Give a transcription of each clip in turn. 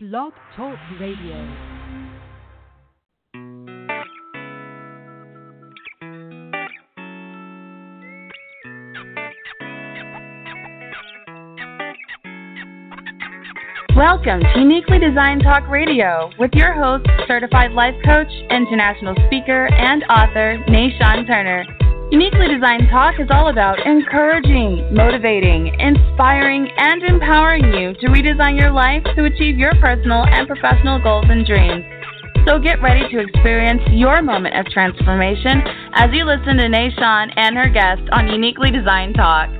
Blog Talk Radio. Welcome to Uniquely Designed Talk Radio with your host, certified life coach, international speaker, and author, Nashawn Turner. Uniquely Designed Talk is all about encouraging, motivating, inspiring, and empowering you to redesign your life to achieve your personal and professional goals and dreams. So get ready to experience your moment of transformation as you listen to Nashawn and her guest on Uniquely Designed Talk.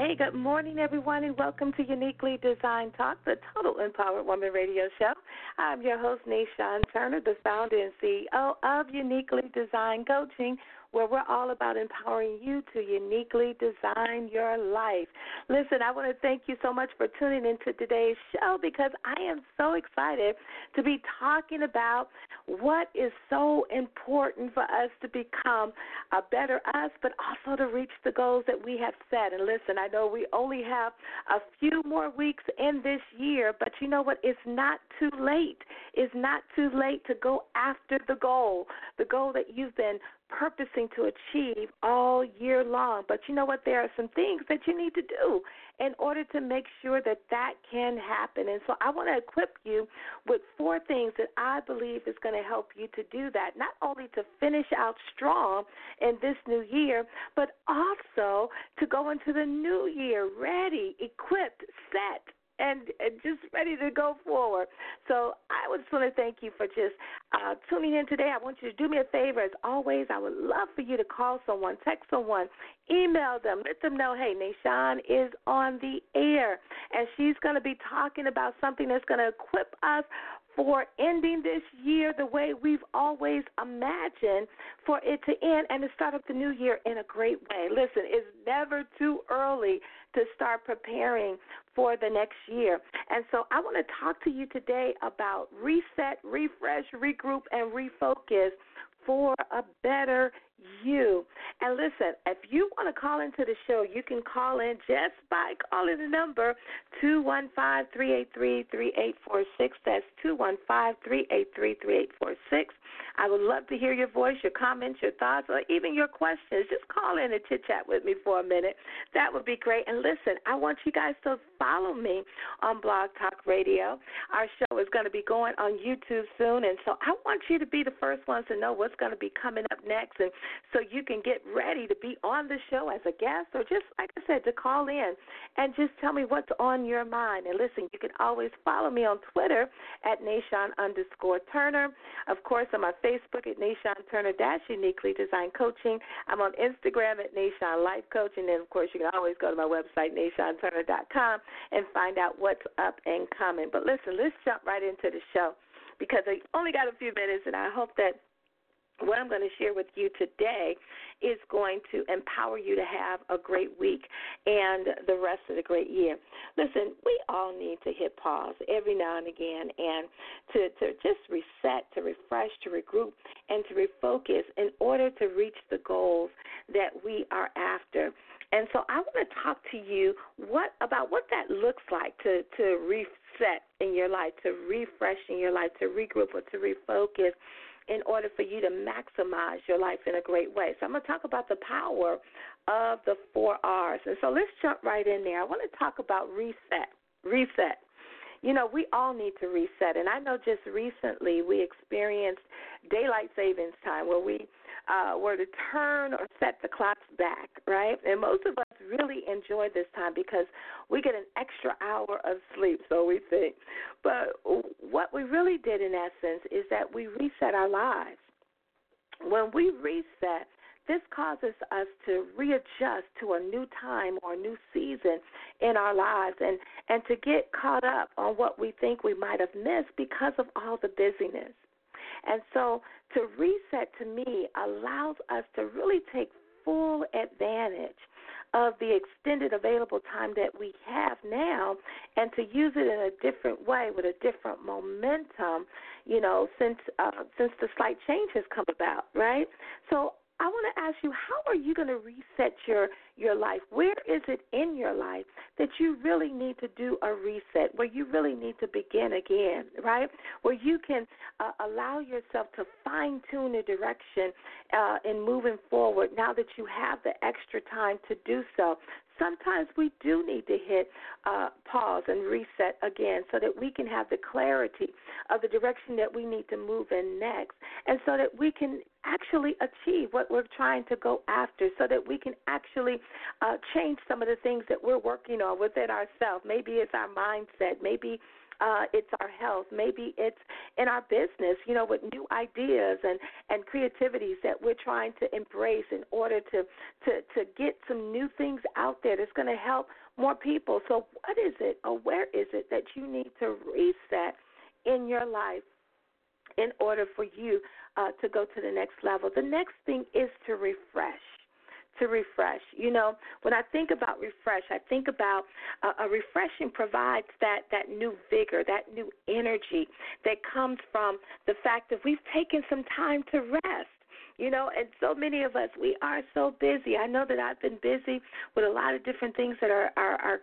Hey, good morning, everyone, and welcome to Uniquely Designed Talk, the Total Empowered Woman radio show. I'm your host, Nashawn Turner, the founder and CEO of Uniquely Designed Coaching, where we're all about empowering you to uniquely design your life. Listen, I want to thank you so much for tuning into today's show because I am so excited to be talking about what is so important for us to become a better us, but also to reach the goals that we have set. And listen, I know we only have a few more weeks in this year, but you know what? It's not too late. It's not too late to go after the goal, the goal that you've been purposing to achieve all year long. But you know what? There are some things that you need to do in order to make sure that that can happen. And so I want to equip you with four things that I believe is going to help you to do that. Not only to finish out strong in this new year, but also to go into the new year ready, equipped, set, and, just ready to go forward. So I just want to thank you for just uh, tuning in today. I want you to do me a favor. As always, I would love for you to call someone, text someone, email them, let them know, hey, Nashawn is on the air, and she's going to be talking about something that's going to equip us for ending this year the way we've always imagined for it to end and to start up the new year in a great way. Listen, it's never too early to start preparing for the next year. And so I want to talk to you today about reset, refresh, regroup, and refocus for a better you. And listen, if you want to call into the show, you can call in just by calling the number 215 383 3846. That's 215 383 3846. I would love to hear your voice, your comments, your thoughts, or even your questions. Just call in and chit chat with me for a minute. That would be great. And listen, I want you guys to follow me on Blog Talk Radio. Our show is going to be going on YouTube soon, and so I want you to be the first ones to know what's going to be coming up next, and so you can get ready to be on the show as a guest, or just like I said, to call in and just tell me what's on your mind. And listen, you can always follow me on Twitter at Nashawn underscore Turner. Of course, on my Facebook at Nashawn Turner Dash Uniquely Designed Coaching. I'm on Instagram at Nashawn Life Coach, and then of course you can always go to my website NashawnTurner.com and find out what's up and coming. But listen, let's jump right into the show because I only got a few minutes, and I hope that what I'm going to share with you today is going to empower you to have a great week and the rest of the great year. Listen, we all need to hit pause every now and again and to, to just reset, to refresh, to regroup, and to refocus in order to reach the goals that we are after. And so I want to talk to you what about what that looks like to, to reset in your life, to refresh in your life, to regroup or to refocus in order for you to maximize your life in a great way. So I'm going to talk about the power of the four R's. And so let's jump right in there. I want to talk about reset. Reset. You know, we all need to reset. And I know just recently we experienced daylight savings time where we uh, were to turn or set the clocks back, right? And most of us really enjoy this time because we get an extra hour of sleep, so we think. But what we really did in essence is that we reset our lives. When we reset, this causes us to readjust to a new time or a new season in our lives and, and to get caught up on what we think we might have missed because of all the busyness. And so to reset to me allows us to really take full advantage of the extended available time that we have now and to use it in a different way with a different momentum, you know, since uh, since the slight change has come about, right? So I want to ask you, how are you going to reset your your life? Where is it in your life that you really need to do a reset, where you really need to begin again, right? Where you can uh, allow yourself to fine tune the direction uh, in moving forward now that you have the extra time to do so sometimes we do need to hit uh, pause and reset again so that we can have the clarity of the direction that we need to move in next and so that we can actually achieve what we're trying to go after so that we can actually uh, change some of the things that we're working on within ourselves. Maybe it's our mindset, maybe uh, it's our health. Maybe it's in our business, you know, with new ideas and, and creativities that we're trying to embrace in order to, to, to get some new things out there that's going to help more people. So, what is it or where is it that you need to reset in your life in order for you uh, to go to the next level? The next thing is to refresh to refresh. You know, when I think about refresh, I think about uh, a refreshing provides that that new vigor, that new energy that comes from the fact that we've taken some time to rest. You know, and so many of us, we are so busy. I know that I've been busy with a lot of different things that are, are, are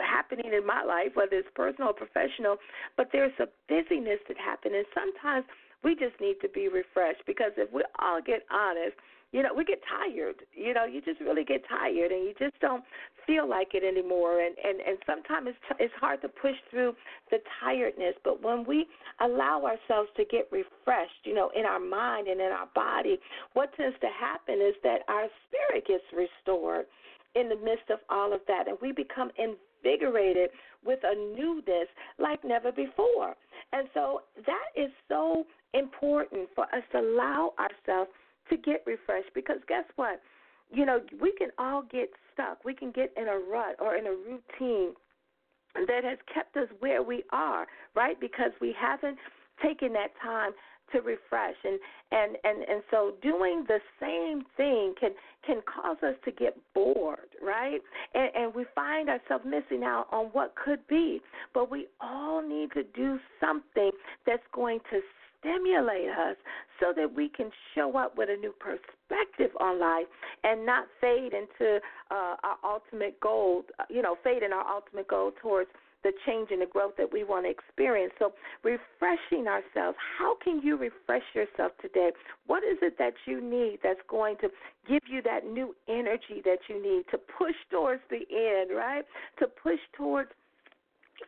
happening in my life, whether it's personal or professional, but there's a busyness that happens. And sometimes we just need to be refreshed because if we all get honest, you know, we get tired. You know, you just really get tired, and you just don't feel like it anymore. And and and sometimes it's t- it's hard to push through the tiredness. But when we allow ourselves to get refreshed, you know, in our mind and in our body, what tends to happen is that our spirit gets restored in the midst of all of that, and we become invigorated with a newness like never before. And so that is so important for us to allow ourselves to get refreshed because guess what? You know, we can all get stuck. We can get in a rut or in a routine that has kept us where we are, right? Because we haven't taken that time to refresh and and and and so doing the same thing can can cause us to get bored right and and we find ourselves missing out on what could be but we all need to do something that's going to stimulate us so that we can show up with a new perspective on life and not fade into uh, our ultimate goal, you know, fade in our ultimate goal towards the change and the growth that we want to experience. So, refreshing ourselves. How can you refresh yourself today? What is it that you need that's going to give you that new energy that you need to push towards the end, right? To push towards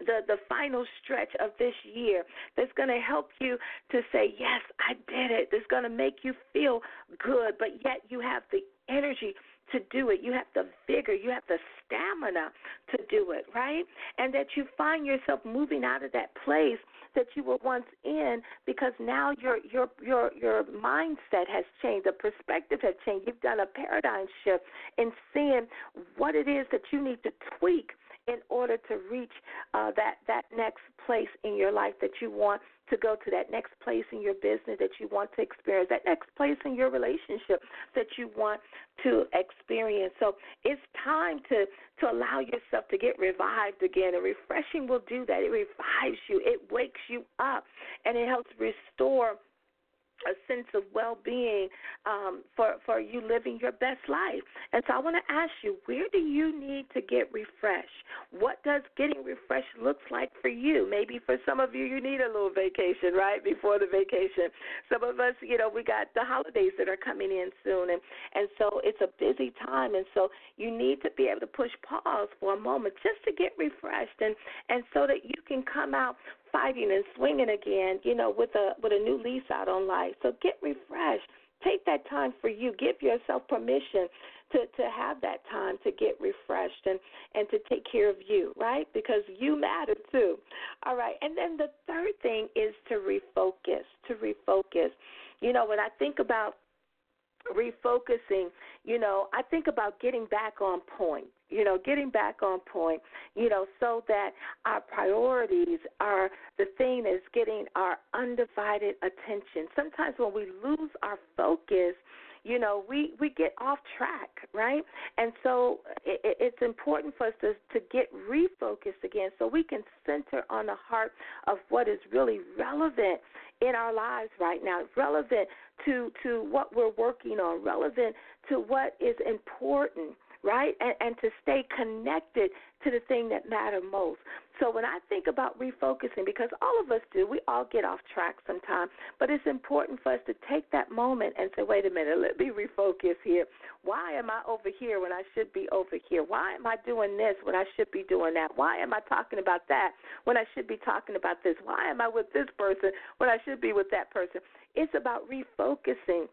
the the final stretch of this year that's going to help you to say yes i did it that's going to make you feel good but yet you have the energy to do it. You have the vigor you have the stamina to do it right? And that you find yourself moving out of that place that you were once in because now your your your your mindset has changed. The perspective has changed. You've done a paradigm shift in seeing what it is that you need to tweak in order to reach uh, that that next place in your life that you want to go to that next place in your business that you want to experience that next place in your relationship that you want to experience. So it's time to to allow yourself to get revived again. And refreshing will do that. It revives you. It wakes you up and it helps restore a sense of well-being um, for for you living your best life. And so I want to ask you, where do you need to get refreshed? What does getting refreshed looks like for you? Maybe for some of you, you need a little vacation right before the vacation. Some of us, you know, we got the holidays that are coming in soon, and and so it's a busy time, and so you need to be able to push pause for a moment just to get refreshed, and and so that you can come out fighting and swinging again, you know, with a with a new lease out on life. So get refreshed. Take that time for you. Give yourself permission to to have that time to get refreshed and and to take care of you, right? Because you matter too. All right. And then the third thing is to refocus. To refocus. You know, when I think about refocusing, you know, I think about getting back on point, you know, getting back on point, you know, so that our priorities are the thing that's getting our undivided attention. Sometimes when we lose our focus, you know, we we get off track, right? And so it, it's important for us to to get refocused again, so we can center on the heart of what is really relevant in our lives right now, relevant to to what we're working on, relevant to what is important right? And, and to stay connected to the thing that matter most. So when I think about refocusing, because all of us do, we all get off track sometimes, but it's important for us to take that moment and say, wait a minute, let me refocus here. Why am I over here when I should be over here? Why am I doing this when I should be doing that? Why am I talking about that when I should be talking about this? Why am I with this person when I should be with that person? It's about refocusing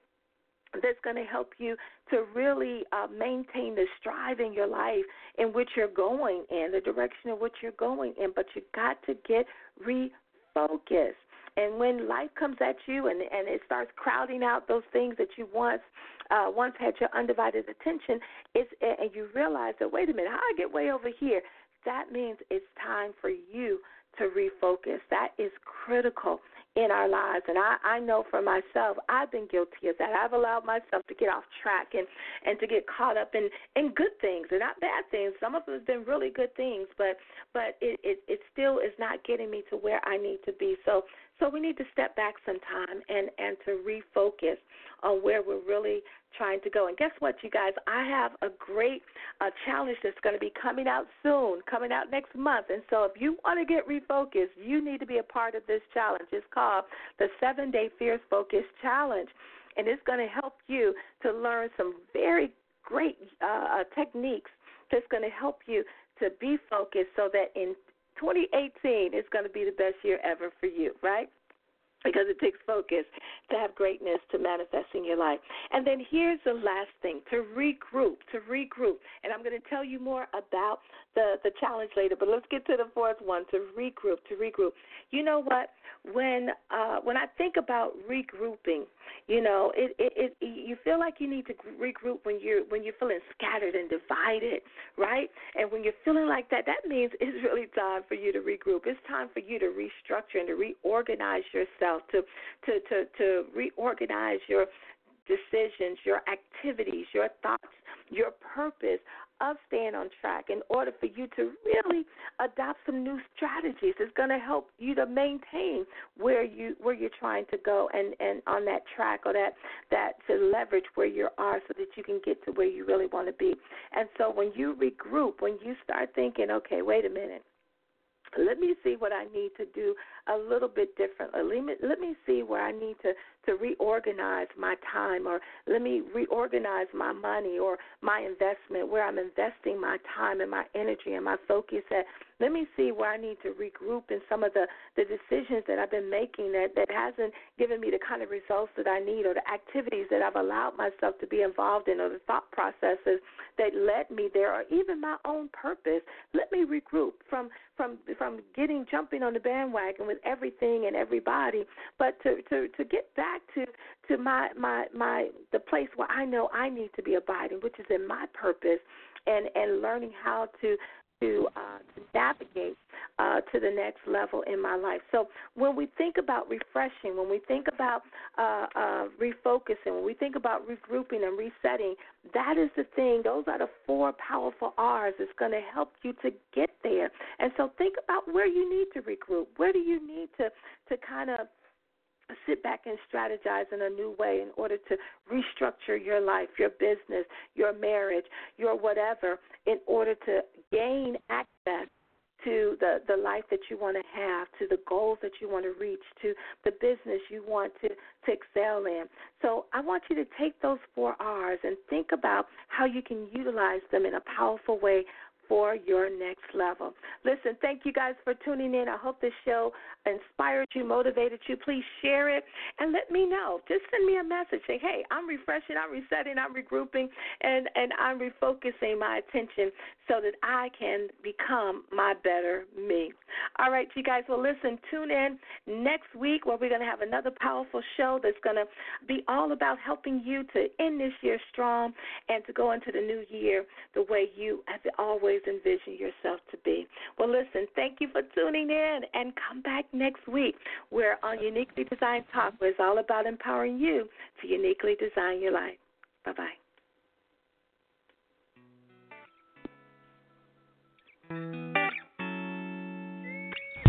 that's going to help you to really uh, maintain the strive in your life in which you're going in, the direction in which you're going in. But you got to get refocused. And when life comes at you and and it starts crowding out those things that you once uh, once had your undivided attention, it's and you realize that wait a minute, how I get way over here? That means it's time for you to refocus. That is critical in our lives. And I, I know for myself, I've been guilty of that. I've allowed myself to get off track and, and to get caught up in, in good things and not bad things. Some of them have been really good things, but but it, it, it still is not getting me to where I need to be. So so we need to step back sometime and, and to refocus on where we're really trying to go. And guess what, you guys? I have a great uh, challenge that's going to be coming out soon, coming out next month. And so if you want to get refocused, you need to be a part of this challenge. It's called the Seven Day Fierce Focus Challenge. And it's going to help you to learn some very great uh, uh techniques that's going to help you to be focused so that in 2018 is going to be the best year ever for you, right? because it takes focus to have greatness to manifest in your life. And then here's the last thing to regroup, to regroup. And I'm going to tell you more about the, the challenge later, but let's get to the fourth one to regroup, to regroup. You know what? When uh, when I think about regrouping, you know, it, it, it you feel like you need to regroup when you're when you're feeling scattered and divided, right? And when you're feeling like that, that means it's really time for you to regroup. It's time for you to restructure and to reorganize yourself, to to to to reorganize your decisions, your activities, your thoughts, your purpose of staying on track in order for you to really adopt some new strategies. It's going to help you to maintain where you where you're trying to go and and on that track or that that to leverage where you are so that you can get to where you really want to be. And so when you regroup, when you start thinking, okay, wait a minute let me see what I need to do a little bit differently. Let me, let me see where I need to, to reorganize my time or let me reorganize my money or my investment, where I'm investing my time and my energy and my focus at. Let me see where I need to regroup in some of the, the decisions that I've been making that, that hasn't given me the kind of results that I need or the activities that I've allowed myself to be involved in or the thought processes that led me there or even my own purpose. Let me regroup from from from getting jumping on the bandwagon with everything and everybody, but to to to get back to to my my my the place where I know I need to be abiding, which is in my purpose, and and learning how to to uh, navigate uh, to the next level in my life. So when we think about refreshing, when we think about uh, uh, refocusing, when we think about regrouping and resetting, that is the thing. Those are the four powerful R's. It's going to help you to get there. And so think about where you need to regroup. Where do you need to to kind of sit back and strategize in a new way in order to restructure your life, your business, your marriage, your whatever, in order to gain access to the, the life that you want to have, to the goals that you want to reach, to the business you want to, to excel in. So I want you to take those four R's and think about how you can utilize them in a powerful way for your next level. Listen, thank you guys for tuning in. I hope this show inspired you, motivated you. Please share it and let me know. Just send me a message saying, hey, I'm refreshing, I'm resetting, I'm regrouping, and, and I'm refocusing my attention so that I can become my better me. All right, you guys, well, listen, tune in next week where we're going to have another powerful show that's going to be all about helping you to end this year strong and to go into the new year the way you have always envisioned yourself to be. Well, listen, thank you for tuning in and come back next week. We're on Uniquely Designed Talk, where all about empowering you to uniquely design your life. Bye bye.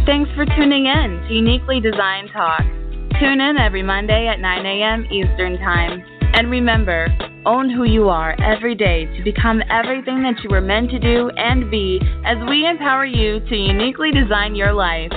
Thanks for tuning in to Uniquely Designed Talk. Tune in every Monday at 9 a.m. Eastern Time. And remember, own who you are every day to become everything that you were meant to do and be as we empower you to uniquely design your life.